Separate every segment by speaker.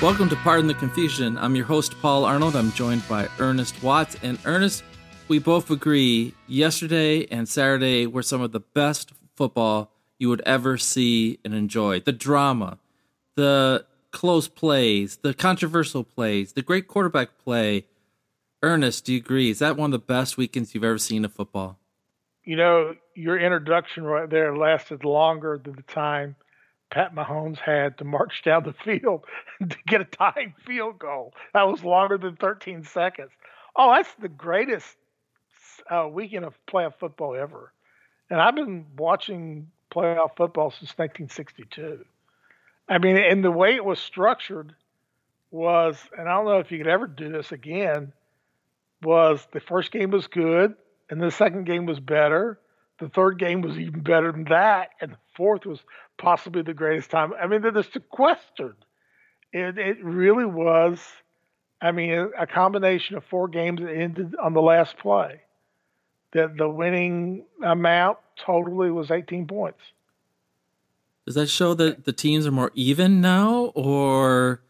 Speaker 1: Welcome to Pardon the Confusion. I'm your host, Paul Arnold. I'm joined by Ernest Watts. And Ernest, we both agree yesterday and Saturday were some of the best football you would ever see and enjoy. The drama, the close plays, the controversial plays, the great quarterback play. Ernest, do you agree? Is that one of the best weekends you've ever seen of football?
Speaker 2: You know, your introduction right there lasted longer than the time Pat Mahomes had to march down the field to get a tying field goal. That was longer than 13 seconds. Oh, that's the greatest uh, weekend of playoff football ever. And I've been watching playoff football since 1962. I mean, and the way it was structured was, and I don't know if you could ever do this again, was the first game was good, and the second game was better. The third game was even better than that, and the fourth was possibly the greatest time. I mean, they're sequestered. It, it really was. I mean, a, a combination of four games that ended on the last play. That the winning amount totally was 18 points.
Speaker 1: Does that show that the teams are more even now, or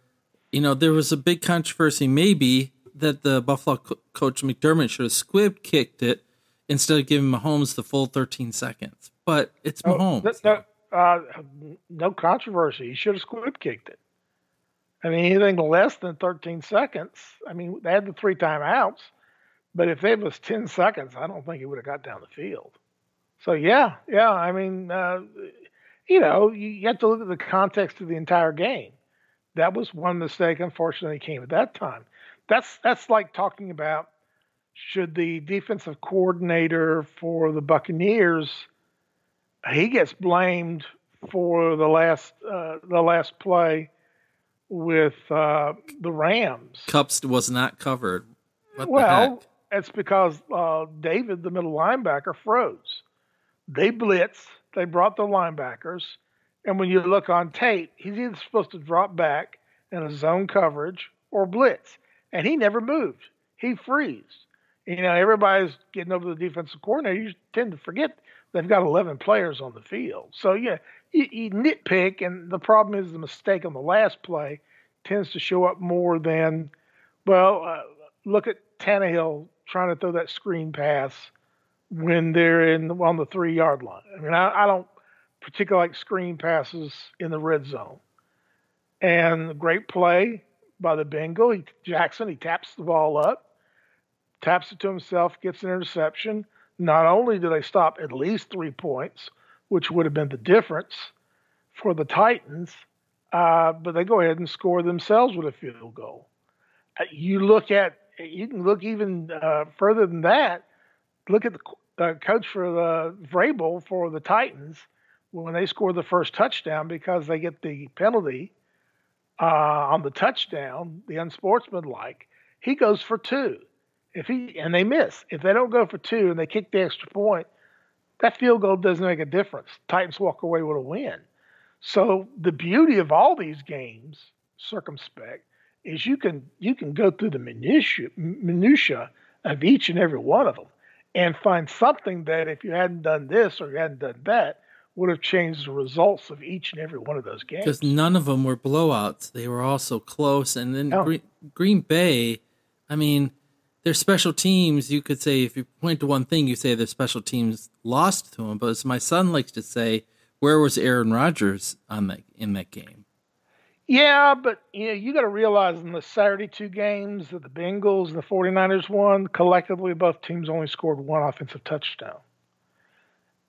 Speaker 1: you know, there was a big controversy maybe that the Buffalo co- coach McDermott should have squib kicked it instead of giving Mahomes the full 13 seconds. But it's oh, Mahomes.
Speaker 2: No, uh, no controversy. He should have squib kicked it. I mean, anything less than 13 seconds. I mean, they had the three timeouts, but if it was 10 seconds, I don't think he would have got down the field. So yeah, yeah. I mean, uh, you know, you, have to look at the context of the entire game. That was one mistake, unfortunately, came at that time. That's that's like talking about should the defensive coordinator for the Buccaneers he gets blamed for the last uh, the last play with uh, the Rams.
Speaker 1: Kupps was not covered. What
Speaker 2: well, it's because uh, David, the middle linebacker, froze. They blitz. They brought the linebackers, and when you look on tape, he's either supposed to drop back in a zone coverage or blitz, and he never moved. He freezed. You know, everybody's getting over the defensive coordinator. You tend to forget they've got 11 players on the field. So, yeah, you, you, nitpick, and the problem is the mistake on the last play tends to show up more than, well, uh, look at Tannehill trying to throw that screen pass when they're in on the three yard line. I mean, I, I don't particularly like screen passes in the red zone. And great play by the Bengal. He, Jackson, he taps the ball up, taps it to himself, gets an interception not only do they stop at least three points, which would have been the difference for the Titans, uh, but they go ahead and score themselves with a field goal. Uh, you look at, you can look even uh, further than that. Look at the uh, coach for the Vrabel for the Titans when they score the first touchdown because they get the penalty uh, on the touchdown, the unsportsmanlike. He goes for two. If he and they miss, if they don't go for two and they kick the extra point, that field goal doesn't make a difference. Titans walk away with a win. So the beauty of all these games, circumspect, is you can you can go through the minutia, minutia of each and every one of them and find something that if you hadn't done this or you hadn't done that would have changed the results of each and every one of those games.
Speaker 1: Because none of them were blowouts; they were all so close. And then. Green, Green Bay, I mean, their special teams, you could say, if you point to one thing, you say their special teams lost to them. But as my son likes to say, where was Aaron Rodgers on that in that game?
Speaker 2: Yeah, but you know, you got to realize in the Saturday two games that the Bengals and the 49ers won, collectively both teams only scored one offensive touchdown.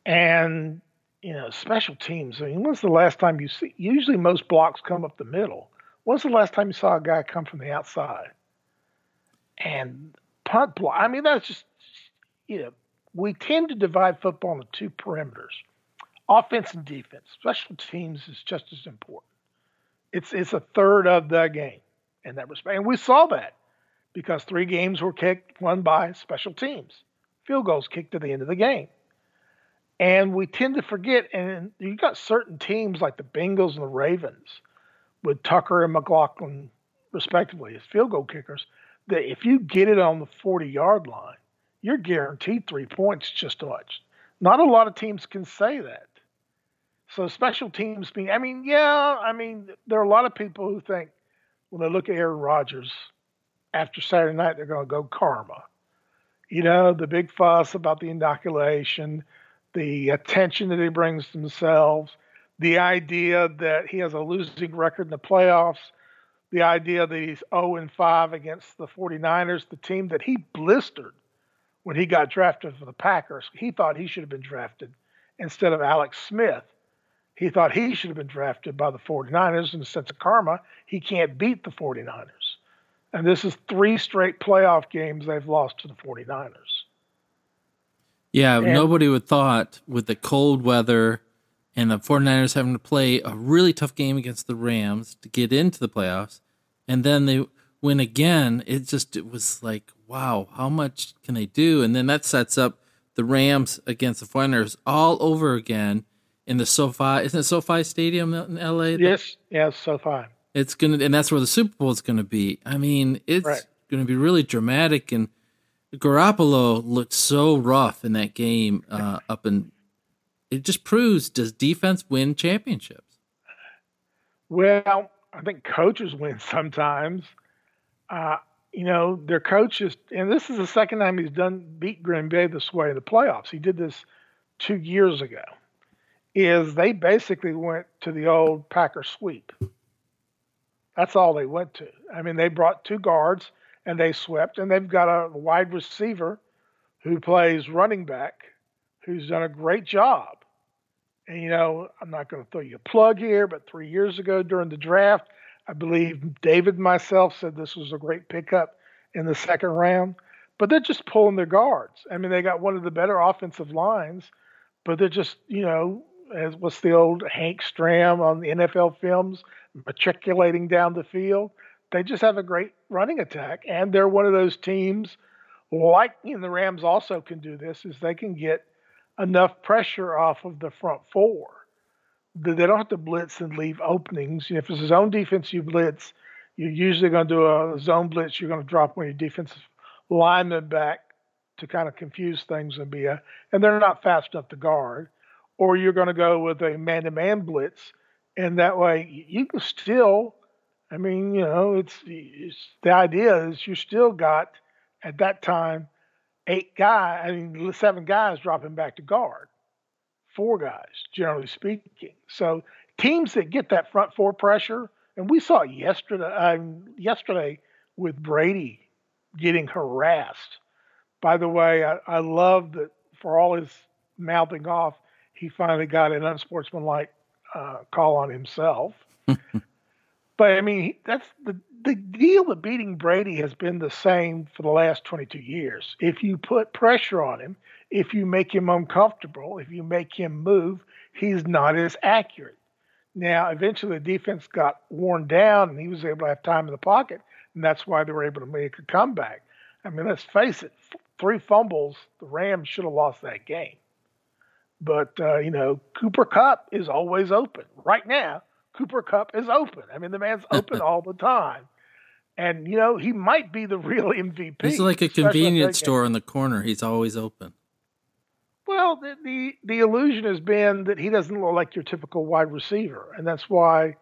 Speaker 2: And, you know, special teams, I mean, when's the last time you see usually most blocks come up the middle. When's the last time you saw a guy come from the outside? And punt block. I mean, that's just you know, we tend to divide football into two perimeters, offense and defense. Special teams is just as important. It's it's a third of the game in that respect, and we saw that because three games were kicked, won by special teams, field goals kicked at the end of the game. And we tend to forget, and you got certain teams like the Bengals and the Ravens with Tucker and McLaughlin, respectively, as field goal kickers that if you get it on the 40 yard line, you're guaranteed three points just much. Not a lot of teams can say that. So special teams being, I mean, yeah, I mean, there are a lot of people who think, when they look at Aaron Rodgers after Saturday night, they're going to go karma. You know, the big fuss about the inoculation, the attention that he brings themselves, the idea that he has a losing record in the playoffs, the idea that he's 0 and 5 against the 49ers, the team that he blistered when he got drafted for the Packers. He thought he should have been drafted instead of Alex Smith. He thought he should have been drafted by the 49ers in the sense of karma. He can't beat the 49ers. And this is three straight playoff games they've lost to the 49ers.
Speaker 1: Yeah, and, nobody would thought with the cold weather and the 49ers having to play a really tough game against the Rams to get into the playoffs and then they win again. It just it was like, wow, how much can they do? And then that sets up the Rams against the 49ers all over again in the SoFi. Isn't it SoFi Stadium in LA?
Speaker 2: Yes, yes, SoFi.
Speaker 1: It's gonna, and that's where the Super Bowl is gonna be. I mean, it's right. gonna be really dramatic. And Garoppolo looked so rough in that game uh, up and it just proves does defense win championships?
Speaker 2: Well, I think coaches win sometimes. Uh, you know, their coaches, and this is the second time he's done beat Green Bay this way in the playoffs. He did this two years ago. Is they basically went to the old Packer sweep. That's all they went to. I mean, they brought two guards and they swept, and they've got a wide receiver who plays running back who's done a great job. And, you know, I'm not going to throw you a plug here, but three years ago during the draft, I believe David and myself said this was a great pickup in the second round. But they're just pulling their guards. I mean, they got one of the better offensive lines, but they're just, you know, as what's the old Hank Stram on the NFL films, matriculating down the field. They just have a great running attack, and they're one of those teams. Like know, the Rams also can do this is they can get enough pressure off of the front four that they don't have to blitz and leave openings. You know, if it's a zone defense, you blitz. You're usually going to do a zone blitz. You're going to drop one of your defensive linemen back to kind of confuse things and be a, and they're not fast enough to guard or you're going to go with a man-to-man blitz, and that way you can still. I mean, you know, it's, it's the idea is you still got at that time eight guys. I mean, seven guys dropping back to guard, four guys generally speaking. So teams that get that front four pressure, and we saw yesterday. Um, yesterday with Brady getting harassed. By the way, I, I love that for all his mouthing off, he finally got an unsportsmanlike uh, call on himself. but I mean, that's the the deal of beating Brady has been the same for the last 22 years. If you put pressure on him, if you make him uncomfortable, if you make him move, he's not as accurate. Now, eventually, the defense got worn down, and he was able to have time in the pocket, and that's why they were able to make a comeback. I mean, let's face it, three fumbles, the Rams should have lost that game. But uh, you know, Cooper Kupp is always open. Right now, Cooper Kupp is open. I mean, the man's open all the time. And you know, he might be the real MVP.
Speaker 1: He's like a convenience store in the corner. He's always open.
Speaker 2: Well, the, the the illusion has been that he doesn't look like your typical wide receiver, and that's why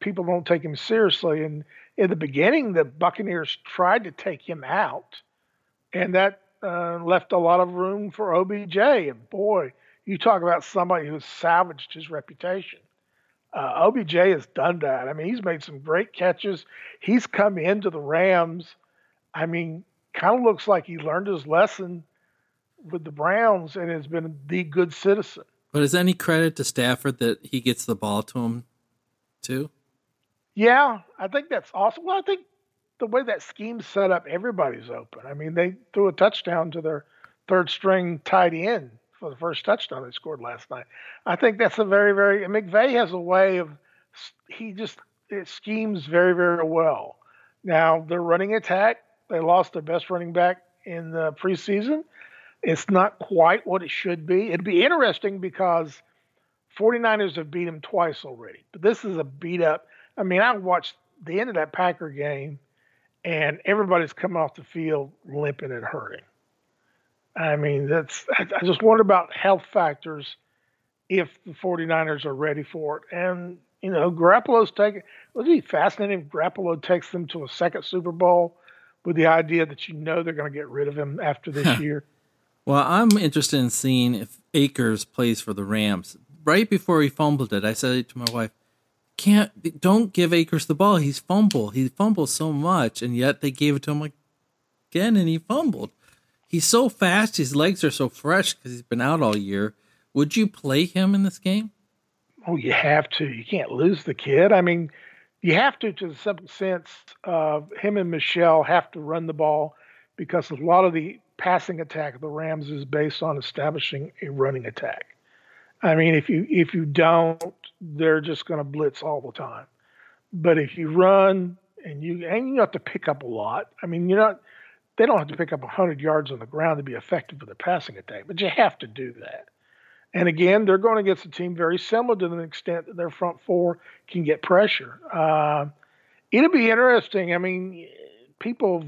Speaker 2: people don't take him seriously. And in the beginning, the Buccaneers tried to take him out, and that uh, left a lot of room for OBJ. And boy, you talk about somebody who's salvaged his reputation. Uh, OBJ has done that. I mean, he's made some great catches. He's come into the Rams. I mean, kind of looks like he learned his lesson with the Browns and has been the good citizen.
Speaker 1: But is any credit to Stafford that he gets the ball to him too?
Speaker 2: Yeah, I think that's awesome. Well, I think the way that scheme's set up, everybody's open. I mean, they threw a touchdown to their third string tight end for the first touchdown they scored last night. I think that's a very, very McVay has a way of he just it schemes very, very well. Now they're running attack. They lost their best running back in the preseason. It's not quite what it should be. It'd be interesting because 49ers have beat them twice already. But this is a beat up. I mean, I watched the end of that Packer game and everybody's coming off the field limping and hurting. I mean, that's I just wonder about health factors if the 49ers are ready for it. And You know, Garoppolo's taking. Would be fascinating if Garoppolo takes them to a second Super Bowl with the idea that you know they're going to get rid of him after this year?
Speaker 1: Well, I'm interested in seeing if Akers plays for the Rams. Right before he fumbled it, I said to my wife, "Can't don't give Akers the ball. He's fumble. He fumbles so much, and yet they gave it to him again, and he fumbled. He's so fast. His legs are so fresh because he's been out all year. Would you play him in this game?
Speaker 2: Oh, you have to. You can't lose the kid. I mean, you have to, to the simple sense of him and Michel have to run the ball because a lot of the passing attack of the Rams is based on establishing a running attack. I mean, if you if you don't, they're just going to blitz all the time. But if you run and you and you have to pick up a lot. I mean, you're not they don't have to pick up 100 yards on the ground to be effective with a passing attack, but you have to do that. And again, they're going against a team very similar to the extent that their front four can get pressure. Uh, it'll be interesting. I mean, people,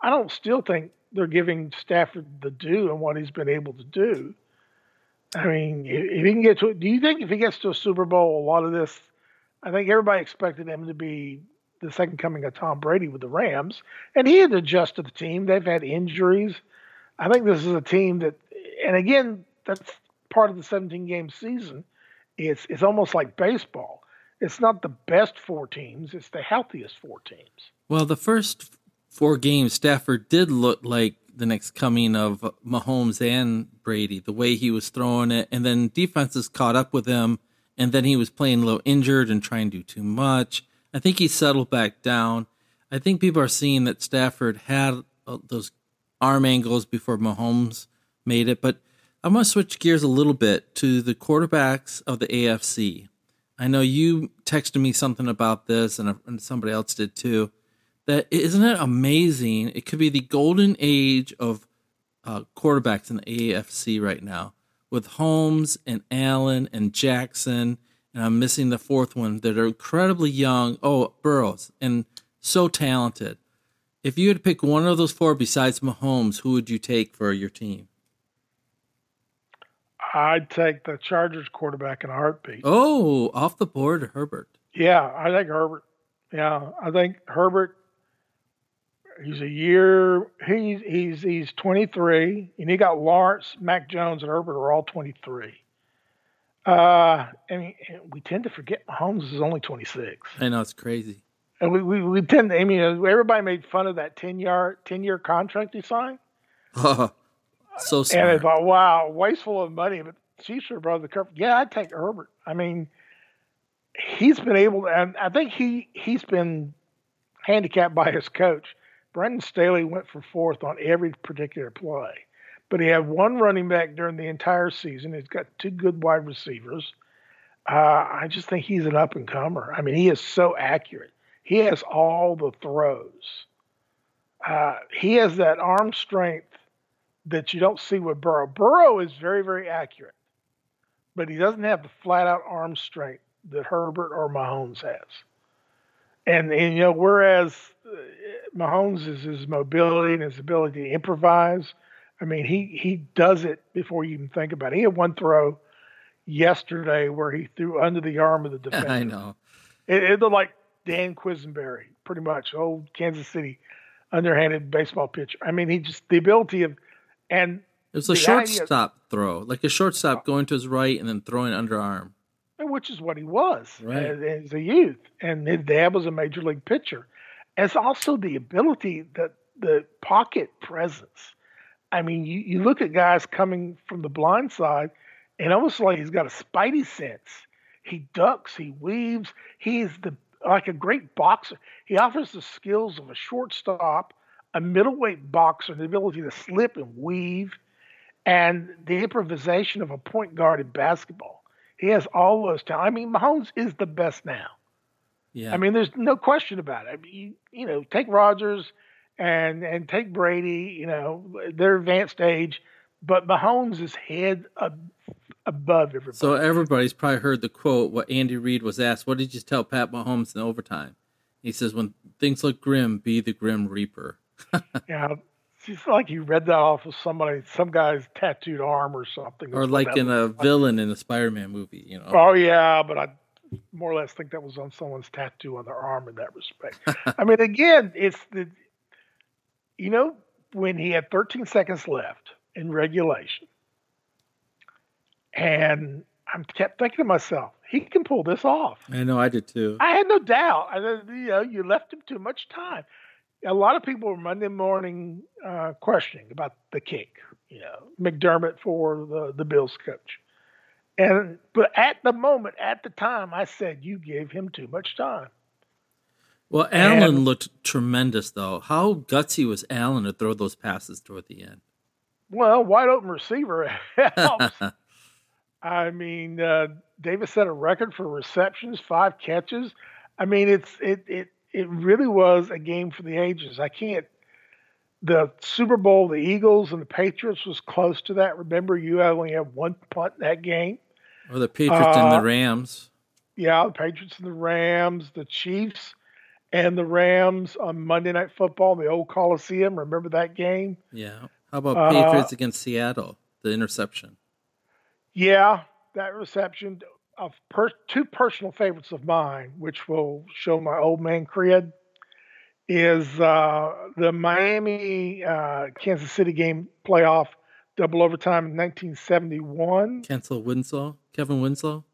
Speaker 2: I don't still think they're giving Stafford the due and what he's been able to do. I mean, if he can get to, do you think if he gets to a Super Bowl, a lot of this, I think everybody expected him to be the second coming of Tom Brady with the Rams, and he had adjusted the team. They've had injuries. I think this is a team that, and again, that's part of the 17 game season. It's it's almost like baseball. It's not the best four teams; it's the healthiest four teams.
Speaker 1: Well, the first four games, Stafford did look like the next coming of Mahomes and Brady. The way he was throwing it, and then defenses caught up with him, and then he was playing a little injured and trying to do too much. I think he settled back down. I think people are seeing that Stafford had uh, those arm angles before Mahomes made it, but I'm going to switch gears a little bit to the quarterbacks of the AFC. I know you texted me something about this, and, and somebody else did too. That isn't it amazing? It could be the golden age of uh, quarterbacks in the AFC right now, with Holmes and Allen and Jackson and I'm missing the fourth one that are incredibly young. Oh, Burrows, and so talented. If you had to pick one of those four besides Mahomes, who would you take for your team?
Speaker 2: I'd take the Chargers quarterback in a heartbeat.
Speaker 1: Oh, off the board, Herbert.
Speaker 2: Yeah, I think Herbert. Yeah, I think Herbert. He's a year. He's he's he's 23, and he got Lawrence, Mac Jones, and Herbert are all 23. Uh, I mean, we tend to forget Mahomes is only 26.
Speaker 1: I know it's crazy.
Speaker 2: And we, we, we tend to, I mean, everybody made fun of that 10 year, 10 year contract he signed.
Speaker 1: so smart.
Speaker 2: And I thought, wow, wasteful of money. But Chiefs are above the curve. Yeah, I'd take Herbert. I mean, he's been able to, and I think he, he's been handicapped by his coach. Brandon Staley went for fourth on every particular play but he had one running back during the entire season. He's got two good wide receivers. Uh, I just think he's an up and comer. I mean, he is so accurate. He has all the throws. Uh, he has that arm strength that you don't see with Burrow. Burrow is very, very accurate, but he doesn't have the flat out arm strength that Herbert or Mahomes has. And, and you know, whereas uh, Mahomes is his mobility and his ability to improvise, I mean, he he does it before you even think about it. He had one throw yesterday where he threw under the arm of the defender.
Speaker 1: I know.
Speaker 2: It, it looked like Dan Quisenberry, pretty much, old Kansas City underhanded baseball pitcher. I mean, he just the ability of and
Speaker 1: it was a shortstop throw, like a shortstop oh. going to his right and then throwing underarm.
Speaker 2: Which is what he was
Speaker 1: right.
Speaker 2: as, as a youth, and his dad was a major league pitcher. As also the ability that the pocket presence I mean, you, you look at guys coming from the blind side, and almost like he's got a spidey sense. He ducks, he weaves. He is the like a great boxer. He offers the skills of a shortstop, a middleweight boxer, the ability to slip and weave, and the improvisation of a point guard in basketball. He has all those talents. I mean, Mahomes is the best now.
Speaker 1: Yeah.
Speaker 2: I mean, there's no question about it. I mean, you, you know, take Rodgers and and take Brady, you know, their advanced age, but Mahomes is head ab- above everybody.
Speaker 1: So everybody's probably heard the quote. What Andy Reid was asked, "What did you tell Pat Mahomes in overtime?" He says, "When things look grim, be the grim reaper."
Speaker 2: yeah, it's like you read that off of somebody, some guy's tattooed arm or something,
Speaker 1: or like in a villain in a Spider-Man movie, you know.
Speaker 2: Oh yeah, but I more or less think that was on someone's tattoo on their arm in that respect. I mean, again, it's the, you know, when he had 13 seconds left in regulation, and I kept thinking to myself, he can pull this off.
Speaker 1: I know, I did too.
Speaker 2: I had no doubt. I, you know, you left him too much time. A lot of people were Monday morning uh, questioning about the kick. You know, McDermott for the the Bills coach, and but at the moment, at the time, I said you gave him too much time.
Speaker 1: Well, Allen and, looked tremendous, though. How gutsy was Allen to throw those passes toward the end?
Speaker 2: Well, wide open receiver helps. I mean, uh, Davis set a record for receptions, five catches. I mean, it's it it it really was a game for the ages. I can't. The Super Bowl, the Eagles and the Patriots was close to that. Remember, you only had one punt in that game.
Speaker 1: Or the Patriots uh, and the uh, Rams.
Speaker 2: Yeah, the Patriots and the Rams, the Chiefs and the Rams on Monday Night Football, in the old Coliseum. Remember that game?
Speaker 1: Yeah. How about Patriots uh, against Seattle? The interception.
Speaker 2: Yeah, that reception of per- two personal favorites of mine, which will show my old man cred, is uh, the Miami uh, Kansas City game playoff double overtime in 1971.
Speaker 1: Kellen Winslow, Kevin Winslow,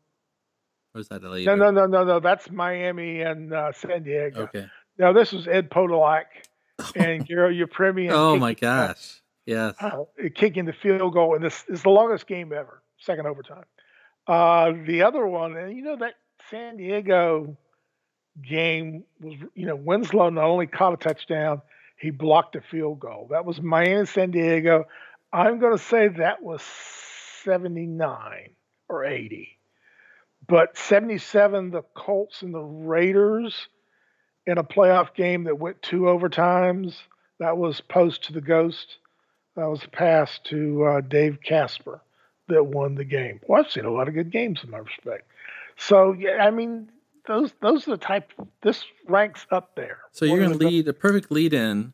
Speaker 1: that
Speaker 2: later? No, no, no, no, no. That's Miami and uh, San Diego.
Speaker 1: Okay.
Speaker 2: Now this was Ed Podolak and Garo Yepremian.
Speaker 1: oh my gosh! Yes.
Speaker 2: Uh, kicking the field goal, and this is the longest game ever, second overtime. Uh, the other one, and you know that San Diego game was, you know, Winslow not only caught a touchdown, he blocked a field goal. That was Miami San Diego. I'm going to say that was 79 or 80. But 77, the Colts and the Raiders in a playoff game that went two overtimes. That was post to the Ghost. That was a pass to uh, Dave Casper that won the game. Well, I've seen a lot of good games in my respect. So yeah, I mean, those those are the type. This ranks up there.
Speaker 1: So you're going to lead a perfect lead in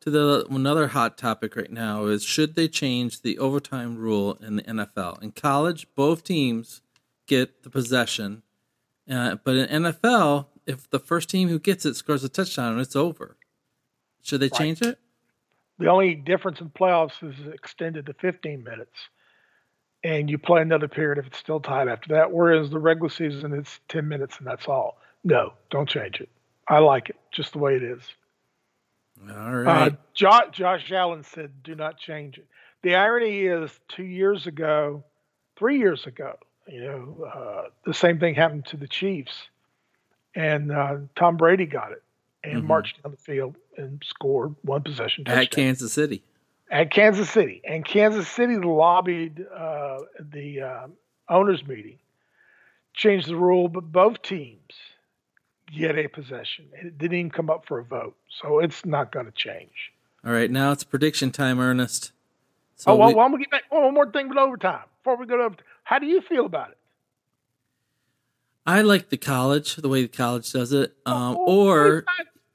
Speaker 1: to the another hot topic right now is should they change the overtime rule in the NFL? In college, both teams get the possession, uh, but in NFL, if the first team who gets it scores a touchdown, it's over. Should they change it?
Speaker 2: The only difference in playoffs is extended to 15 minutes and you play another period if it's still tied after that. Whereas the regular season, it's 10 minutes and that's all. No, don't change it. I like it just the way it is.
Speaker 1: All uh.
Speaker 2: Uh, Josh, Josh Allen said, do not change it. The irony is, two years ago, three years ago, you know, uh, the same thing happened to the Chiefs, and uh, Tom Brady got it and mm-hmm. marched down the field and scored one possession touchdown.
Speaker 1: at Kansas City
Speaker 2: at Kansas City, and Kansas City lobbied uh, the uh, owners' meeting, changed the rule, but both teams get a possession. It didn't even come up for a vote, so it's not going to change.
Speaker 1: All right, now it's prediction time, Ernest.
Speaker 2: So oh, well, we, well, I'm gonna get back. one more thing with overtime before we go to. How do you feel about it?
Speaker 1: I like the college, the way the college does it, um, oh, or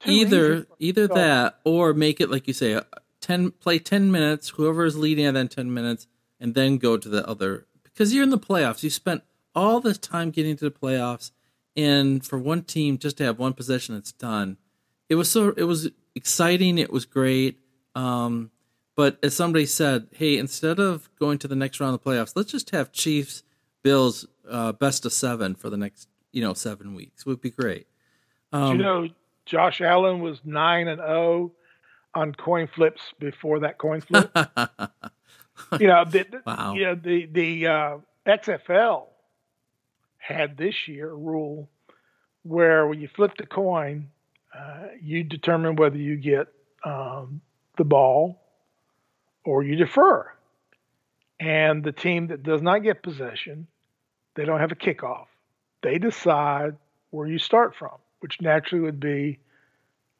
Speaker 1: either either that, or make it like you say, 10 play 10 minutes whoever is leading at then 10 minutes and then go to the other because you're in the playoffs you spent all this time getting to the playoffs and for one team just to have one possession it's done it was so it was exciting it was great um, but as somebody said hey instead of going to the next round of the playoffs let's just have chiefs bills uh, best of seven for the next you know seven weeks It would be great
Speaker 2: um, you know josh allen was 9 and 0 on coin flips before that coin flip. you know, the, wow. you know, the the uh, XFL had this year a rule where when you flip the coin, uh, you determine whether you get um, the ball or you defer. And the team that does not get possession, they don't have a kickoff. They decide where you start from, which naturally would be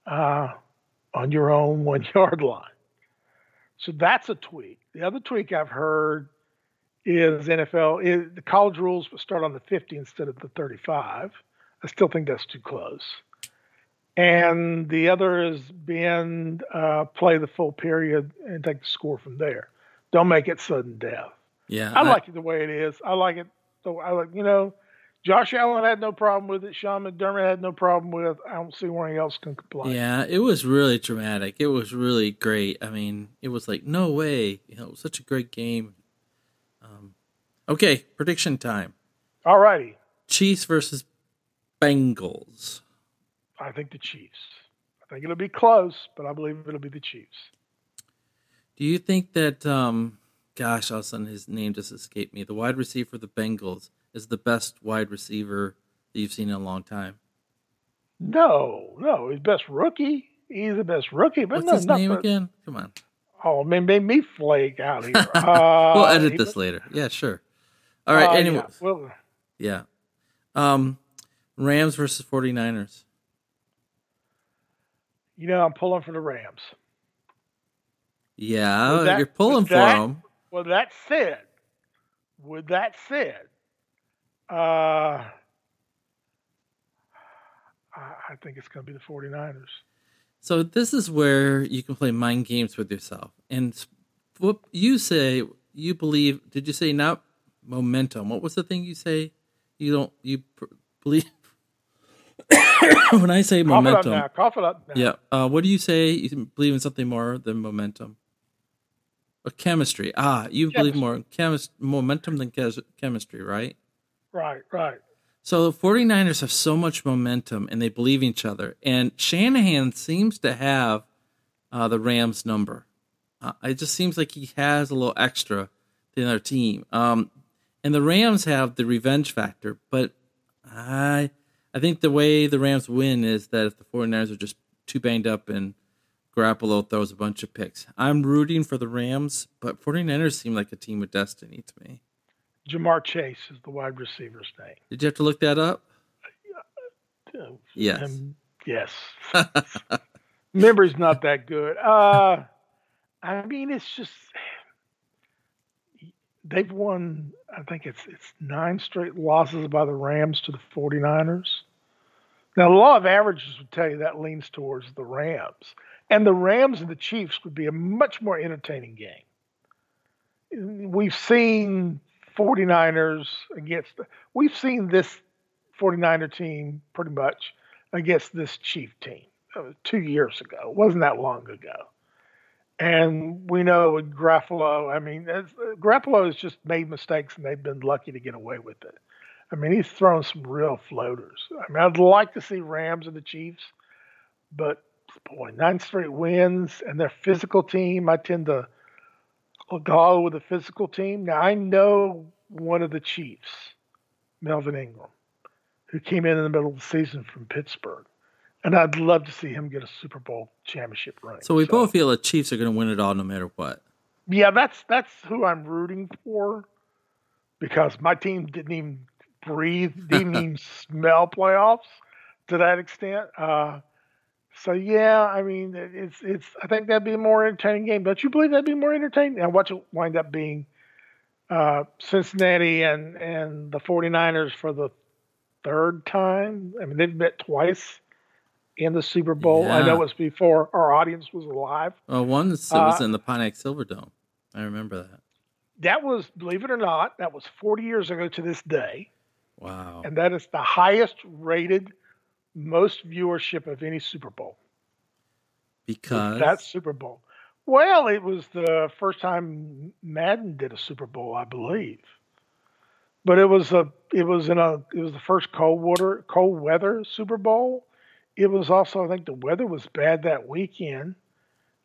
Speaker 2: uh, on your own one yard line. So that's a tweak. The other tweak I've heard is NFL, is the college rules start on the 50 instead of the 35. I still think that's too close. And the other is being uh, play the full period and take the score from there. Don't make it sudden death.
Speaker 1: Yeah,
Speaker 2: I, I like it the way it is. I like it. I like you know, Josh Allen had no problem with it. Sean McDermott had no problem with. It. I don't see why else can complain.
Speaker 1: Yeah, it was really dramatic. It was really great. I mean, it was like no way. You know, it was such a great game. Um, okay, prediction time.
Speaker 2: All righty.
Speaker 1: Chiefs versus Bengals.
Speaker 2: I think the Chiefs. I think it'll be close, but I believe it'll be the Chiefs.
Speaker 1: Do you think that? Um, gosh, all of a sudden his name just escaped me. The wide receiver for the Bengals is the best wide receiver that you've seen in a long time.
Speaker 2: No, no, he's best rookie. He's the best rookie. But
Speaker 1: What's
Speaker 2: no,
Speaker 1: his name again? Come on.
Speaker 2: Oh, man, made me flake out here. Uh,
Speaker 1: we'll edit this later. Yeah, sure. All right.
Speaker 2: Uh,
Speaker 1: anyway.
Speaker 2: Yeah. Well,
Speaker 1: yeah. Um, Rams versus 49ers.
Speaker 2: You know, I'm pulling for the Rams.
Speaker 1: Yeah,
Speaker 2: that,
Speaker 1: you're pulling for
Speaker 2: that,
Speaker 1: them.
Speaker 2: Well, that said, with that said, uh, I think it's going to be the 49ers.
Speaker 1: So this is where you can play mind games with yourself. And what you say, you believe, did you say not momentum? What was the thing you say? You don't, you believe? when I say
Speaker 2: Cough
Speaker 1: momentum.
Speaker 2: It up now. Cough it up now.
Speaker 1: Yeah. Uh, what do you say? You believe in something more than momentum? Or chemistry. Ah, you
Speaker 2: Chemistry.
Speaker 1: believe more in chemis- momentum than chemistry, right?
Speaker 2: Right, right.
Speaker 1: So the 49ers have so much momentum and they believe in each other. And Shanahan seems to have uh, the Rams number. Uh, it just seems like he has a little extra than their team. Um, and the Rams have the revenge factor. But I, I think the way the Rams win is that if the 49ers are just too banged up and Garoppolo throws a bunch of picks. I'm rooting for the Rams, but 49ers seem like a team with destiny to me.
Speaker 2: Ja'Marr Chase is the wide receiver's name.
Speaker 1: Did you have to look that up?
Speaker 2: Uh,
Speaker 1: Yes.
Speaker 2: um, yes. Memory's not that good. Uh, I mean, it's just they've won. I think it's it's nine straight losses by the Rams to the 49ers. Now, the law of averages would tell you that leans towards the Rams, and the Rams and the Chiefs would be a much more entertaining game. We've seen 49ers against. We've seen this 49er team pretty much against this Chief team uh, two years ago. It wasn't that long ago. And we know with Grappolo, I mean, uh, Grappolo has just made mistakes and they've been lucky to get away with it. I mean, he's thrown some real floaters. I mean, I'd like to see Rams and the Chiefs, but boy, nine straight wins and their physical team, I tend to go with a physical team. Now, I know one of the Chiefs, Melvin Ingram, who came in in the middle of the season from Pittsburgh. And I'd love to see him get a Super Bowl championship ring.
Speaker 1: So we both feel the Chiefs are going to win it all no matter what.
Speaker 2: Yeah, that's that's who I'm rooting for because my team didn't even breathe, didn't even smell playoffs to that extent. Uh, so yeah, I mean, it's it's. I think that'd be a more entertaining game. Don't you believe that'd be more entertaining? And watch it wind up being uh, Cincinnati and and the 49ers for the third time. I mean, they've met twice in the Super Bowl. I know it was before our audience was alive.
Speaker 1: Well, one was
Speaker 2: Uh,
Speaker 1: was in the Pontiac Silverdome. I remember that.
Speaker 2: That was, believe it or not, that was 40 years ago to this day.
Speaker 1: Wow.
Speaker 2: and that is the highest rated, most viewership of any Super Bowl.
Speaker 1: Because
Speaker 2: That Super Bowl. Well, it was the first time Madden did a Super Bowl, I believe. But it was a it was in a it was the first cold water cold weather Super Bowl. It was also I think the weather was bad that weekend,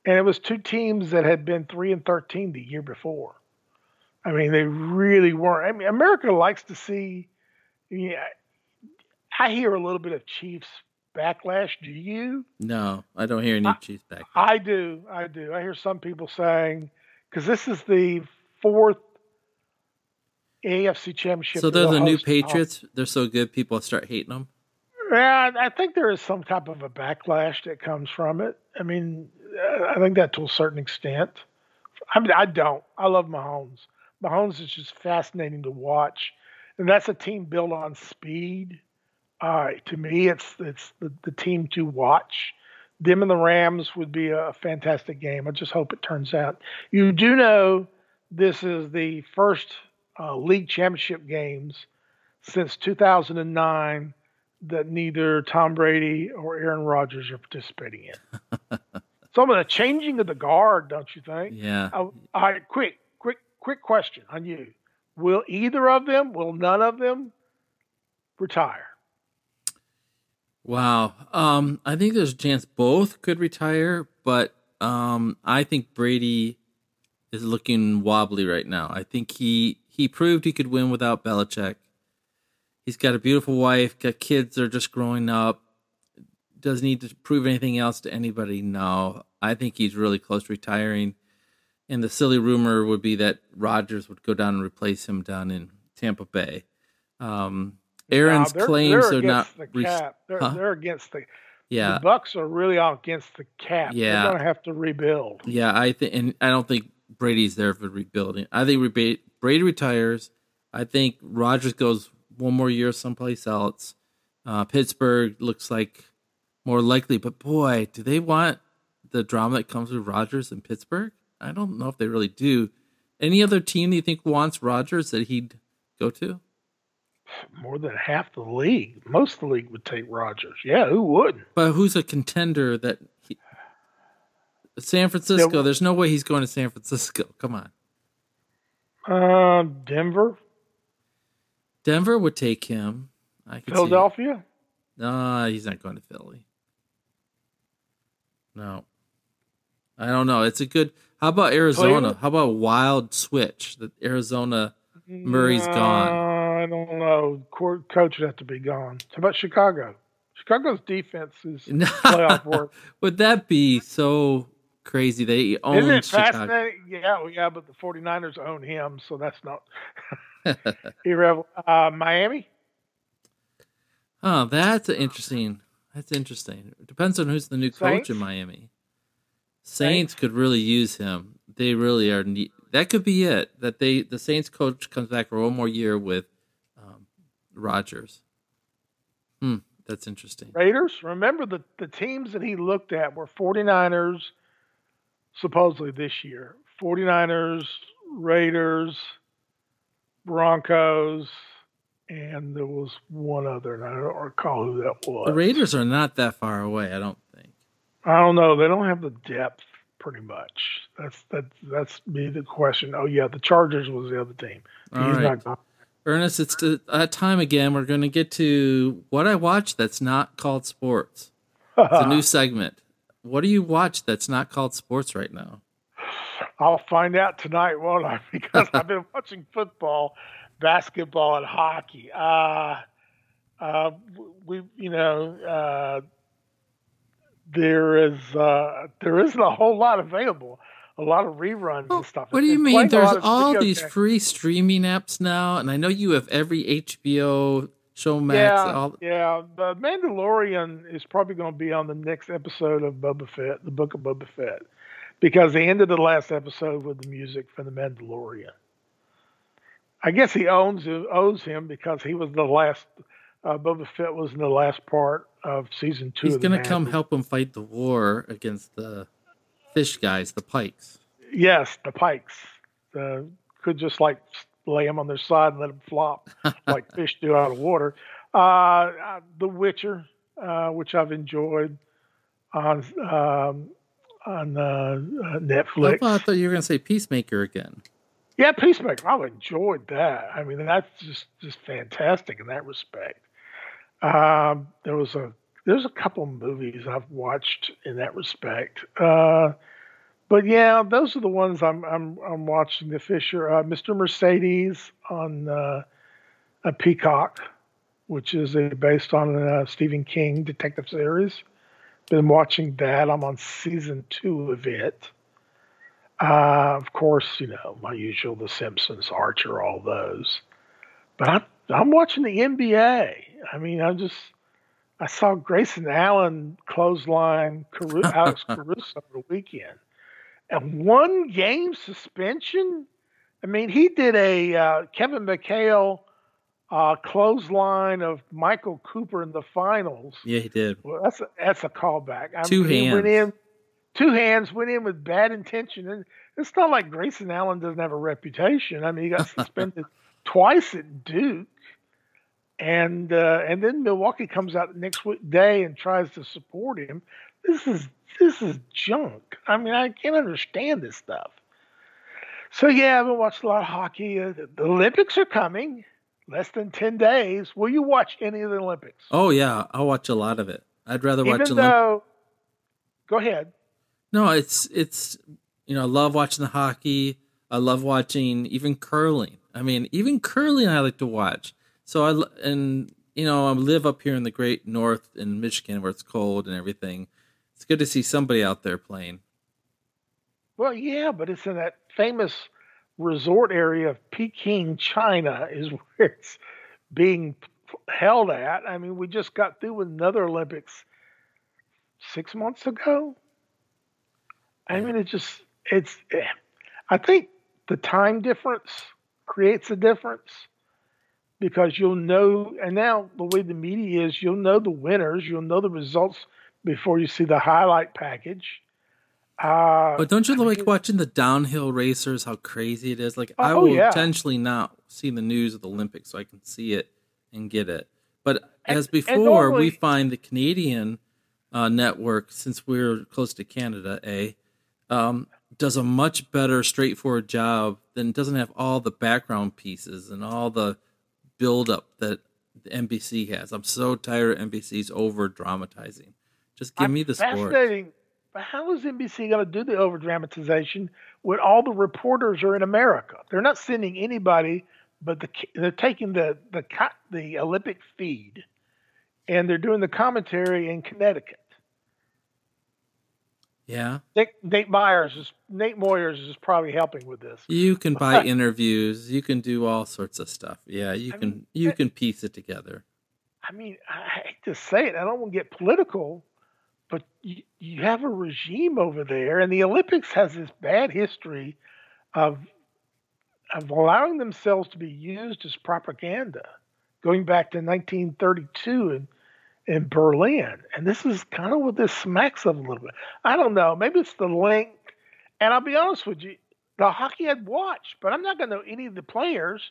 Speaker 2: and it was two teams that had been three and thirteen the year before. I mean, they really weren't. I mean, America likes to see. Yeah, I hear a little bit of Chiefs backlash. Do you?
Speaker 1: no, I don't hear any
Speaker 2: I-
Speaker 1: Chiefs backlash.
Speaker 2: I do. I do. I hear some people saying because this is the fourth AFC championship.
Speaker 1: so they're the new. Patriots. They're so good, people start hating them.
Speaker 2: Yeah, I think there is some type of a backlash that comes from it. I mean, uh, I think that to a certain extent. I mean, I don't. I love Mahomes. Mahomes is just fascinating to watch, and that's a team built on speed. Uh, to me, it's it's the, the team to watch. Them and the Rams would be a fantastic game. I just hope it turns out. You do know this is the first uh, league championship games since 2009 that neither Tom Brady or Aaron Rodgers are participating in. Some of the changing of the guard, don't you think?
Speaker 1: Yeah.
Speaker 2: Uh, all right, quick, quick, quick question on you. Will either of them, will none of them retire?
Speaker 1: Wow. Um, I think there's a chance both could retire, but um, I think Brady is looking wobbly right now. I think he he proved he could win without Belichick. He's got a beautiful wife, got kids that are just growing up. Doesn't need to prove anything else to anybody? No. I think he's really close to retiring. And the silly rumor would be that Rodgers would go down and replace him down in Tampa Bay. Um, Aaron's
Speaker 2: they're,
Speaker 1: claims
Speaker 2: they're
Speaker 1: are not.
Speaker 2: against the
Speaker 1: re-
Speaker 2: cap. They're,
Speaker 1: Huh?
Speaker 2: they're against the.
Speaker 1: yeah,
Speaker 2: The Bucs are really against the cap.
Speaker 1: Yeah.
Speaker 2: They're going to have to rebuild.
Speaker 1: Yeah, I think, and I don't think Brady's there for rebuilding. I think Brady retires. I think Rodgers goes one more year someplace else. Uh, Pittsburgh looks like more likely, but boy, do they want the drama that comes with Rodgers in Pittsburgh? I don't know if they really do. Any other team that you think wants Rodgers that he'd go to?
Speaker 2: More than half the league, most of the league would take Rodgers. Yeah, who wouldn't?
Speaker 1: But who's a contender that he, San Francisco?
Speaker 2: Yeah.
Speaker 1: There's no way he's going to San Francisco. Come on.
Speaker 2: Uh, Denver,
Speaker 1: Denver would take him. I could.
Speaker 2: Philadelphia.
Speaker 1: No, he's not going to Philly. No. I don't know. It's a good. How about Arizona? How about a wild switch that Arizona Murray's gone?
Speaker 2: Uh, I don't know. Co- Coach would have to be gone. How about Chicago? Chicago's defense is playoff work.
Speaker 1: Would that be so crazy? They own
Speaker 2: Isn't it
Speaker 1: Chicago.
Speaker 2: fascinating? Yeah, yeah, but the 49ers own him, so that's not irrelevant. Uh, Miami?
Speaker 1: oh, that's interesting. That's interesting. It depends on who's the new coach in Miami. Saints could really use him. They really are. Ne- that could be it. That they the Saints coach comes back for one more year with um, Rodgers. Hmm, that's interesting.
Speaker 2: Raiders? Remember the, the teams that he looked at were 49ers, supposedly this year. 49ers, Raiders, Broncos, and there was one other, and I don't recall who that was.
Speaker 1: The Raiders are not that far away. I don't think.
Speaker 2: I don't know. They don't have the depth, pretty much. That's that's that's be the question. Oh yeah, the Chargers was the other team.
Speaker 1: All
Speaker 2: He's
Speaker 1: right.
Speaker 2: not gone.
Speaker 1: Ernest, it's that uh, time again. We're going to get to what I watch that's not called sports. It's a new segment. What do you watch that's not called sports right now?
Speaker 2: I'll find out tonight, won't I? Because I've been watching football, basketball, and hockey. Uh, uh, we, you know, uh, there is uh, there isn't a whole lot available. A lot of reruns and stuff.
Speaker 1: What do you mean? There's all these
Speaker 2: games.
Speaker 1: free streaming apps now, and I know you have every HBO, Showmax,
Speaker 2: Yeah,
Speaker 1: all.
Speaker 2: yeah. The Mandalorian is probably going to be on the next episode of Boba Fett, the Book of Boba Fett, because they ended the last episode with the music from the Mandalorian. I guess he owns owes him because he was the last. Uh, Boba Fett was in the last part of season two.
Speaker 1: He's going to come help him fight the war against the fish guys, the pikes.
Speaker 2: Yes, the Pikes. Uh, could just like lay them on their side and let them flop like fish do out of water. Uh, uh, the Witcher, uh, which I've enjoyed on um, on uh, uh,
Speaker 1: I
Speaker 2: Netflix.
Speaker 1: thought, I thought you were going to say Peacemaker again.
Speaker 2: Yeah, Peacemaker. I've enjoyed that. I mean, that's just just fantastic in that respect. Um, there was a there's a couple movies I've watched in that respect. Uh, but yeah, those are the ones I'm I'm I'm watching. The Fisher, uh, Mr. Mercedes on uh, a Peacock, which is a, based on a Stephen King detective series. Been watching that. I'm on season two of it. Uh, of course, you know my usual: The Simpsons, Archer, all those. But I'm I'm watching the NBA. I mean, I'm just I saw Grayson Allen clothesline Caru- Alex Caruso over the weekend, and one game suspension. I mean, he did a uh, Kevin McHale uh, clothesline of Michael Cooper in the finals.
Speaker 1: Yeah, he did.
Speaker 2: Well, that's a, that's a callback. I
Speaker 1: Two
Speaker 2: mean, he Went
Speaker 1: hands.
Speaker 2: in, two hands went in with bad intention, and it's not like Grayson Allen doesn't have a reputation. I mean, he got suspended twice at Duke. and uh, and then Milwaukee comes out the next week, day and tries to support him. This is this is junk. I mean, I can't understand this stuff. So yeah, I've been watching a lot of hockey. Uh, the Olympics are coming, less than ten days. Will you watch any of the Olympics?
Speaker 1: Oh yeah, I'll watch a lot of it. I'd rather watch
Speaker 2: Even
Speaker 1: watch.
Speaker 2: though,
Speaker 1: Olymp-
Speaker 2: go ahead.
Speaker 1: no, it's it's you know I love watching the hockey. I love watching even curling. I mean, even curling I like to watch. So I and you know I live up here in the great north in Michigan where it's cold and everything. It's good to see somebody out there playing.
Speaker 2: Well, yeah, but it's in that famous resort area of Peking, China, is where it's being held at. I mean, we just got through with another Olympics six months ago. I mean, it just, it's, eh, I think the time difference creates a difference because you'll know, and now the way the media is, you'll know the winners, you'll know the results before you see the highlight package. Uh,
Speaker 1: But don't you
Speaker 2: I
Speaker 1: like
Speaker 2: mean-
Speaker 1: watching the downhill racers? How crazy it is! Like I
Speaker 2: Oh,
Speaker 1: will
Speaker 2: yeah.
Speaker 1: intentionally not see the news of the Olympics so I can see it and get it. But
Speaker 2: And-
Speaker 1: as before,
Speaker 2: normally-
Speaker 1: we find the Canadian uh, network, since we're close to Canada, a um, does a much better, straightforward job than doesn't have all the background pieces and all the build up that the NBC has. I'm so tired of NBC's over dramatizing. Just give
Speaker 2: I'm
Speaker 1: me the sport.
Speaker 2: But how is NBC going to do the over dramatization when all the reporters are in America? They're not sending anybody, but the they're taking the the the Olympic feed, and they're doing the commentary in Connecticut.
Speaker 1: Yeah.
Speaker 2: Nate, Nate Myers is Nate Moyers is probably helping with this.
Speaker 1: You can buy interviews. You can do all sorts of stuff. Yeah, you
Speaker 2: I
Speaker 1: can
Speaker 2: mean,
Speaker 1: you
Speaker 2: that-
Speaker 1: can piece it together.
Speaker 2: I mean, I hate to say it, I don't want to get political, but you, you have a regime over there, and the Olympics has this bad history of of allowing themselves to be used as propaganda, going back to 1932 in in Berlin, and this is kind of what this smacks of a little bit. I don't know, maybe it's the link, and I'll be honest with you, the hockey I'd watch, but I'm not going to know any of the players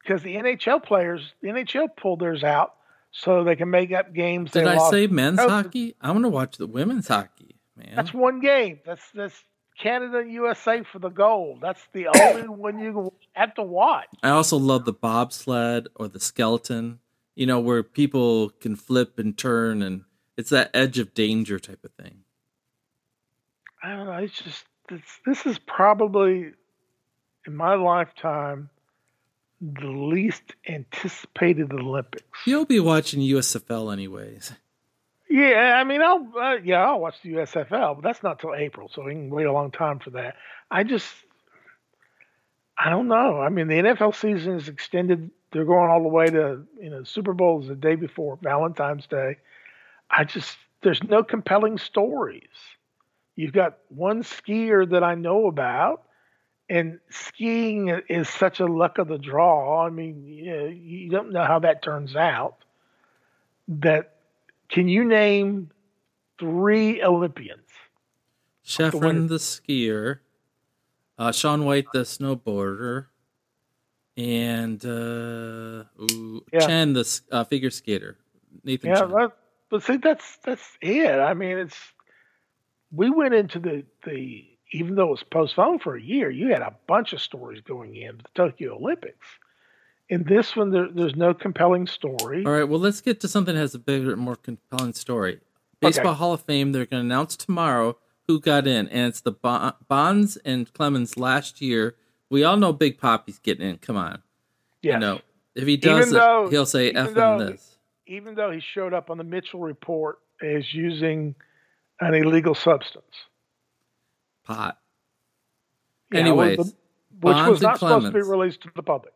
Speaker 2: because the NHL players, the NHL pulled theirs out so they can make up games.
Speaker 1: Did I
Speaker 2: lost.
Speaker 1: say men's
Speaker 2: Oh,
Speaker 1: hockey? I want to watch the women's hockey, man.
Speaker 2: That's one game. That's that's Canada USA for the gold. That's the only one you have to watch.
Speaker 1: I also love the bobsled or the skeleton. You know, where people can flip and turn, and it's that edge of danger type of thing.
Speaker 2: I don't know. It's just it's, this is probably in my lifetime the least anticipated Olympics.
Speaker 1: You'll be watching USFL anyways.
Speaker 2: Yeah, I mean, I'll uh, yeah, I'll watch the USFL, but that's not till April, so we can wait a long time for that. I just, I don't know. I mean, the NFL season is extended. They're going all the way to you know Super Bowl is the day before Valentine's Day. I just there's no compelling stories. You've got one skier that I know about, and skiing is such a luck of the draw. I mean, you, know, you don't know how that turns out. That can you name three Olympians?
Speaker 1: Shiffrin
Speaker 2: winner.
Speaker 1: the skier, uh, Shaun White the snowboarder, and uh, ooh,
Speaker 2: Yeah.
Speaker 1: Chen the uh, figure skater. Nathan
Speaker 2: Yeah,
Speaker 1: Chen.
Speaker 2: that, but see, that's that's it. I mean, it's we went into the the even though it was postponed for a year, you had a bunch of stories going in the Tokyo Olympics. In this one, there, there's no compelling story.
Speaker 1: All right, well, let's get to something that has a bigger, more compelling story. Baseball Hall of Fame, they're going to announce tomorrow who got in, and it's the Bon- Bonds and Clemens last year. We all know Big Papi's getting in. Come on.
Speaker 2: Yes.
Speaker 1: You know, if he does
Speaker 2: though-
Speaker 1: it, he'll say F
Speaker 2: though-
Speaker 1: this.
Speaker 2: even though he showed up on the Mitchell report as using an illegal substance.
Speaker 1: Pot.
Speaker 2: Yeah,
Speaker 1: Anyways,
Speaker 2: the- which
Speaker 1: Bonds
Speaker 2: was not supposed to be released to the public.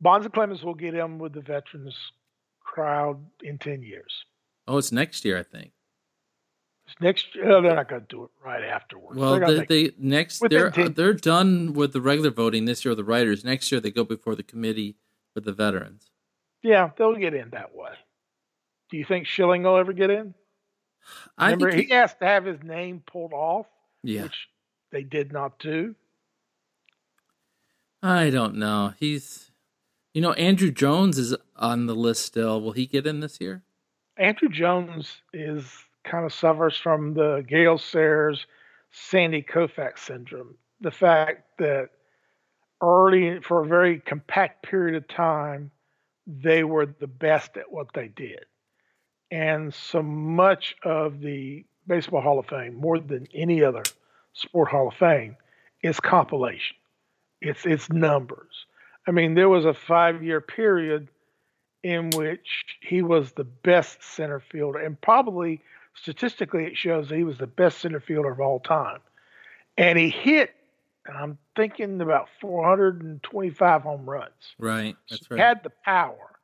Speaker 2: Bonds and Clemens will get in with the veterans crowd in 10 years.
Speaker 1: Oh, it's next year, I think.
Speaker 2: It's next year, they're not going to do it right afterwards.
Speaker 1: Well,
Speaker 2: They're
Speaker 1: they, next they're uh,
Speaker 2: 10
Speaker 1: they're done with the regular voting this year. The writers next year they go before the committee with the veterans.
Speaker 2: yeah, they'll get in that way. Do you think Schilling will ever get in?
Speaker 1: I
Speaker 2: Remember,
Speaker 1: think
Speaker 2: he asked to have his name pulled off,
Speaker 1: yeah.
Speaker 2: which they did not do.
Speaker 1: I don't know. He's, You know, Andruw Jones is on the list still. Will he get in this year?
Speaker 2: Andruw Jones is kind of suffers from the Gale Sayers, Sandy Koufax syndrome. The fact that early, for a very compact period of time, they were the best at what they did. And so much of the Baseball Hall of Fame, more than any other Sport Hall of Fame, is compilation. It's it's numbers. I mean, there was a five year period in which he was the best center fielder, and probably statistically it shows that he was the best center fielder of all time. And he hit, I'm thinking about 425 home runs.
Speaker 1: Right, that's right.
Speaker 2: He had the power,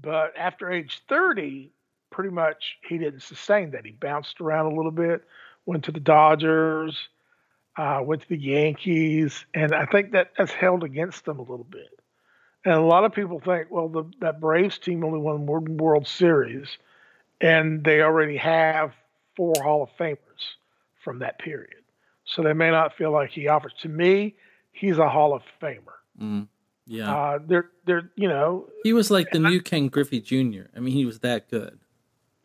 Speaker 2: but after age 30, pretty much he didn't sustain that. He bounced around a little bit, went to the Dodgers, uh, went to the Yankees, and I think that has held against them a little bit. And a lot of people think, well, the, that Braves team only won one World Series, and they already have four Hall of Famers from that period. So they may not feel like he offers. To me, he's a Hall of Famer.
Speaker 1: Mm, yeah,
Speaker 2: uh, they're they're you know
Speaker 1: he was like the new I, Ken Griffey Jr. I mean, he was that good.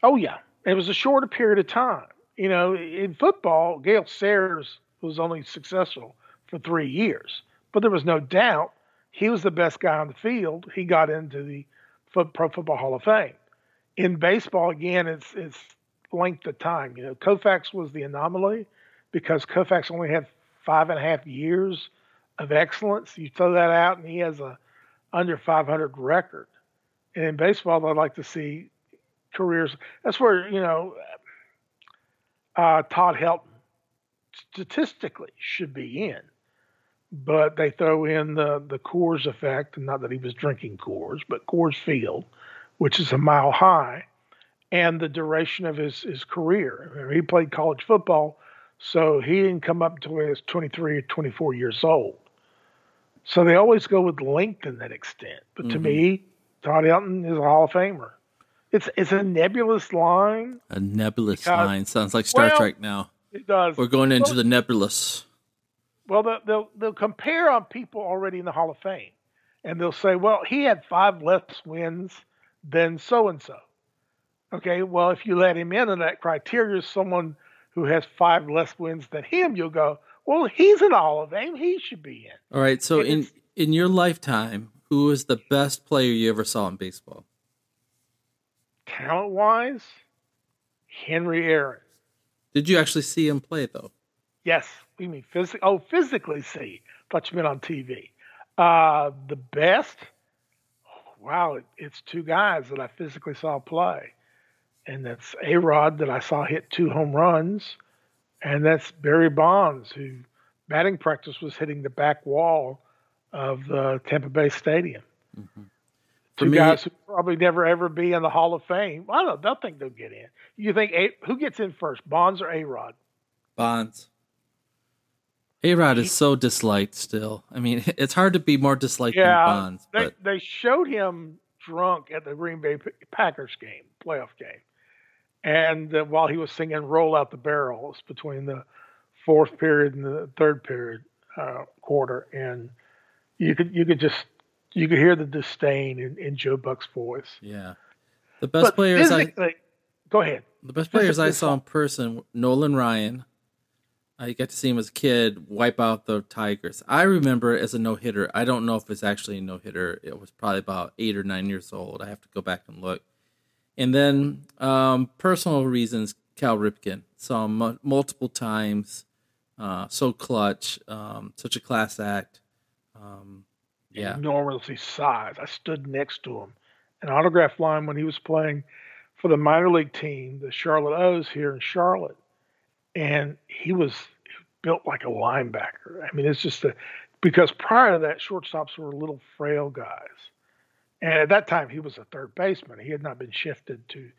Speaker 2: Oh yeah, it was a shorter period of time. You know, in football, Gale Sayers was only successful for three years, but there was no doubt he was the best guy on the field. He got into the Pro Football Hall of Fame. In baseball, again, it's it's length of time. You know, Koufax was the anomaly because Koufax only had five and a half years of excellence. You throw that out, and he has a under 500 record. And in baseball, I'd like to see careers. That's where you know uh, Todd Helton statistically should be in, but they throw in the the Coors effect, and not that he was drinking Coors, but Coors Field, which is a mile high, and the duration of his his career. I mean, he played college football, so he didn't come up until he was 23 or 24 years old. So they always go with length in that extent. But mm-hmm. to me, Todd Helton is a Hall of Famer. It's it's a nebulous line.
Speaker 1: A nebulous because, line sounds like Star
Speaker 2: well,
Speaker 1: Trek now.
Speaker 2: It does.
Speaker 1: We're going into well, the nebulous.
Speaker 2: Well, they'll, they'll they'll compare on people already in the Hall of Fame, and they'll say, "Well, he had five less wins than so and so." Okay, well, if you let him in on that criteria, someone who has five less wins than him, you'll go, "Well, he's in the Hall of Fame. He should be in."
Speaker 1: All right. So, and in in your lifetime, who was the best player you ever saw in baseball?
Speaker 2: Talent wise, Henry Aaron.
Speaker 1: Did you actually see him play though?
Speaker 2: Yes. We mean physically? Oh, physically see. Thought you meant on TV. Uh, the best. Wow, it's two guys that I physically saw play, and that's A Rod that I saw hit two home runs, and that's Barry Bonds who batting practice was hitting the back wall of the Tampa Bay Stadium. Mm-hmm. Two me, guys who probably never ever be in the Hall of Fame. I don't know. They'll think they'll get in. You think a, who gets in first, Bonds or A Rod?
Speaker 1: Bonds. A Rod is so disliked still. I mean, it's hard to be more disliked yeah, than Bonds.
Speaker 2: They, but... they showed him drunk at the Green Bay Packers game, playoff game. And uh, while he was singing Roll Out the Barrels between the fourth period and the third period uh, quarter. And you could you could just you could hear the disdain in, in Joe Buck's voice.
Speaker 1: Yeah, the best but players I
Speaker 2: go ahead.
Speaker 1: The best players I saw in person: Nolan Ryan. I got to see him as a kid wipe out the Tigers. I remember as a no hitter. I don't know if it's actually a no hitter. It was probably about eight or nine years old. I have to go back and look. And then um, personal reasons, Cal Ripken saw him m- multiple times. Uh, so clutch, um, such a class act. Um, yeah.
Speaker 2: enormously size. I stood next to him, an autograph line when he was playing for the minor league team, the Charlotte O's here in Charlotte, and he was built like a linebacker. I mean, it's just a because prior to that, shortstops were little frail guys, and at that time he was a third baseman. He had not been shifted to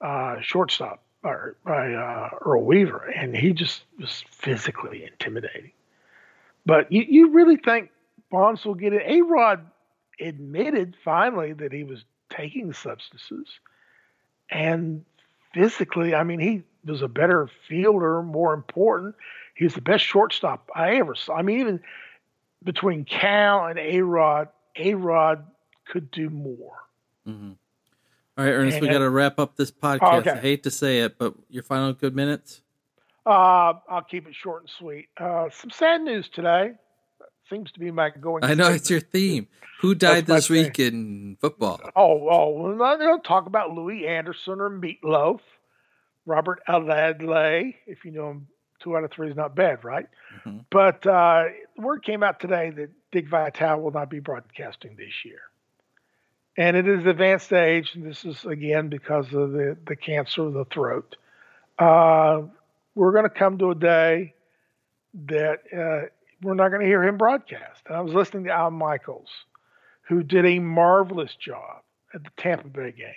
Speaker 2: uh, shortstop or, by uh, Earl Weaver, and he just was physically intimidating. But you, you really think Bonds will get it. A Rod admitted finally that he was taking substances. And physically, I mean, he was a better fielder, more important. He was the best shortstop I ever saw. I mean, even between Cal and A Rod, A Rod could do more.
Speaker 1: Mm-hmm. All right, Ernest, and, we got to wrap up this podcast. Okay. I hate to say it, but your final good minutes?
Speaker 2: Uh, I'll keep it short and sweet. Uh, some sad news today. Seems to be my going.
Speaker 1: I know it's your theme. Who died this week thing. in football?
Speaker 2: Oh, oh, well, I don't talk about Louis Anderson or Meatloaf, Robert Adley. If you know him, two out of three is not bad, right? Mm-hmm. But uh, word came out today that Dick Vitale will not be broadcasting this year and it is advanced age. And this is again because of the the cancer of the throat. Uh, we're going to come to a day that uh, we're not going to hear him broadcast. And I was listening to Al Michaels, who did a marvelous job at the Tampa Bay game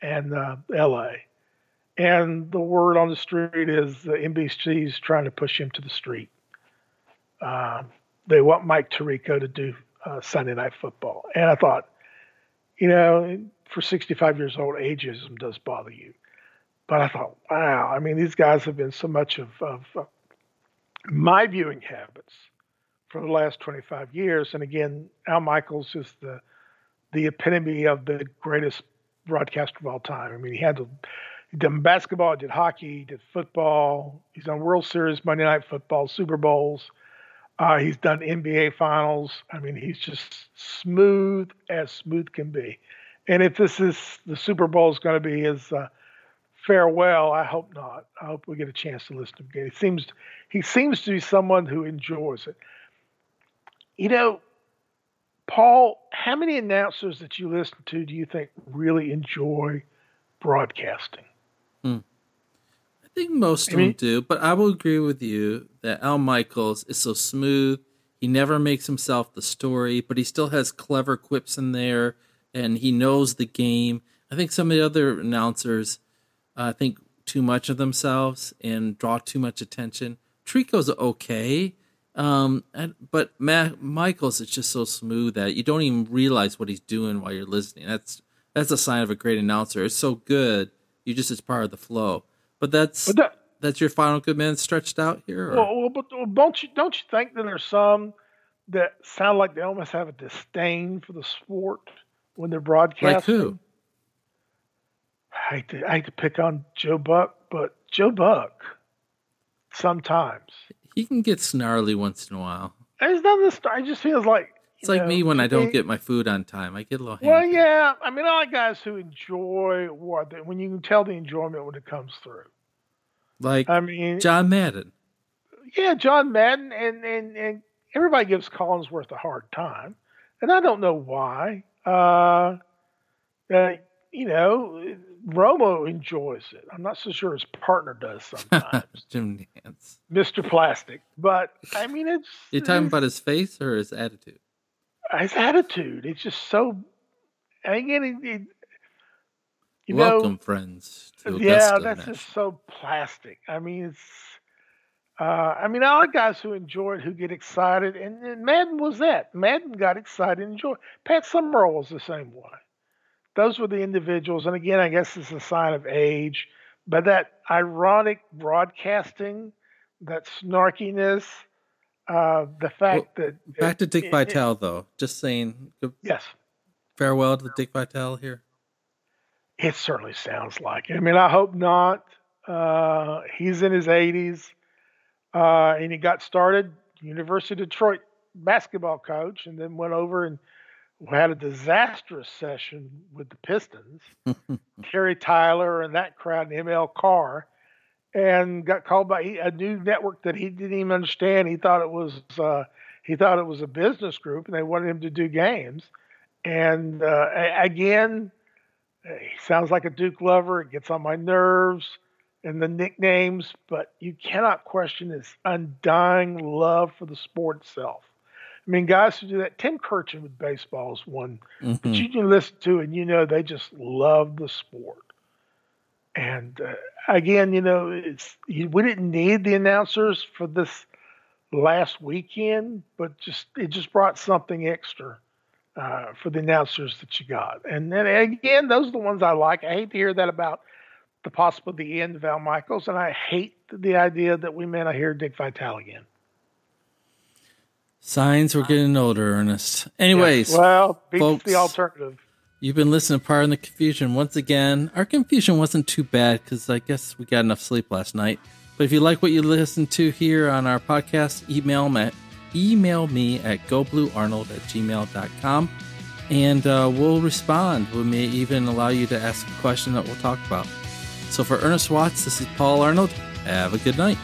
Speaker 2: and uh, L.A. And the word on the street is the NBC is trying to push him to the street. Uh, they want Mike Tirico to do uh, Sunday Night Football, and I thought you know, for 65 years old, ageism does bother you. But I thought, wow, I mean, these guys have been so much of, of my viewing habits for the last 25 years. And again, Al Michaels is the the epitome of the greatest broadcaster of all time. I mean, he had to, he did basketball, did hockey, he did football. He's on World Series, Monday Night Football, Super Bowls. Uh, he's done NBA finals. I mean, he's just smooth as smooth can be. And if this is the Super Bowl is going to be his uh, farewell, I hope not. I hope we get a chance to listen to him again. He seems he seems to be someone who enjoys it. You know, Paul, how many announcers that you listen to do you think really enjoy broadcasting?
Speaker 1: Hmm. I think most of I mean, them do, but I will agree with you that Al Michaels is so smooth. He never makes himself the story, but he still has clever quips in there and he knows the game. I think some of the other announcers uh, think too much of themselves and draw too much attention. Tirico's okay, um, and, but Ma- Michaels is just so smooth that you don't even realize what he's doing while you're listening. That's that's a sign of a great announcer. It's so good, you just it's part of the flow. But that's but that, that's your final good man stretched out here.
Speaker 2: Well, well, but don't you don't you think that there's some that sound like they almost have a disdain for the sport when they're broadcasting?
Speaker 1: Like who?
Speaker 2: I hate to I hate to pick on Joe Buck, but Joe Buck sometimes
Speaker 1: he can get snarly once in a while.
Speaker 2: It's not the this. I just feels like
Speaker 1: it's like know, me when I don't get my food on time. I get a little.
Speaker 2: Well, yeah. I mean, I like guys who enjoy what when you can tell the enjoyment when it comes through.
Speaker 1: Like I mean, John Madden.
Speaker 2: Yeah, John Madden, and and and everybody gives Collinsworth a hard time, and I don't know why. Uh, uh, you know, Romo enjoys it. I'm not so sure his partner does sometimes.
Speaker 1: Jim Nantz,
Speaker 2: Mr. Plastic, but I mean, it's.
Speaker 1: you're talking about his face or his attitude?
Speaker 2: His attitude. It's just so. Again, it, it,
Speaker 1: you Welcome, know, friends.
Speaker 2: yeah, that's just so plastic. I mean, it's. Uh, I mean, I like guys who enjoy it, who get excited, and, and Madden was that. Madden got excited and enjoyed. Pat Summerall was the same way. Those were the individuals, and again, I guess it's a sign of age. But that ironic broadcasting, that snarkiness, uh, the fact well, that
Speaker 1: back it, to Dick Vitale, though. Just saying.
Speaker 2: Yes.
Speaker 1: Farewell to Dick Vitale here.
Speaker 2: It certainly sounds like it. I mean, I hope not. Uh, he's in his 80s, uh, and he got started University of Detroit basketball coach, and then went over and had a disastrous session with the Pistons, Terry Tyler and that crowd, and ML Carr, and got called by a new network that he didn't even understand. He thought it was uh, he thought it was a business group, and they wanted him to do games. And uh, again, he sounds like a Duke lover. It gets on my nerves and the nicknames, but you cannot question his undying love for the sport itself. I mean, guys who do that, Tim Kurkjian with baseball is one mm-hmm. that you can listen to and you know they just love the sport. And uh, again, you know, it's we didn't need the announcers for this last weekend, but just it just brought something extra uh, for the announcers that you got. And then again, those are the ones I like. I hate to hear that about the possible the end of Al Michaels, and I hate the idea that we may not hear Dick Vitale again.
Speaker 1: Signs we're getting older, Ernest. Anyways,
Speaker 2: Yeah. Well, beats
Speaker 1: folks,
Speaker 2: the alternative.
Speaker 1: You've been listening to Part in the Confusion. Once again, our confusion wasn't too bad because I guess we got enough sleep last night. But if you like what you listen to here on our podcast, email me at, email me at gobluearnold at gmail.com and uh, we'll respond. We may even allow you to ask a question that we'll talk about. So for Ernest Watts, this is Paul Arnold. Have a good night.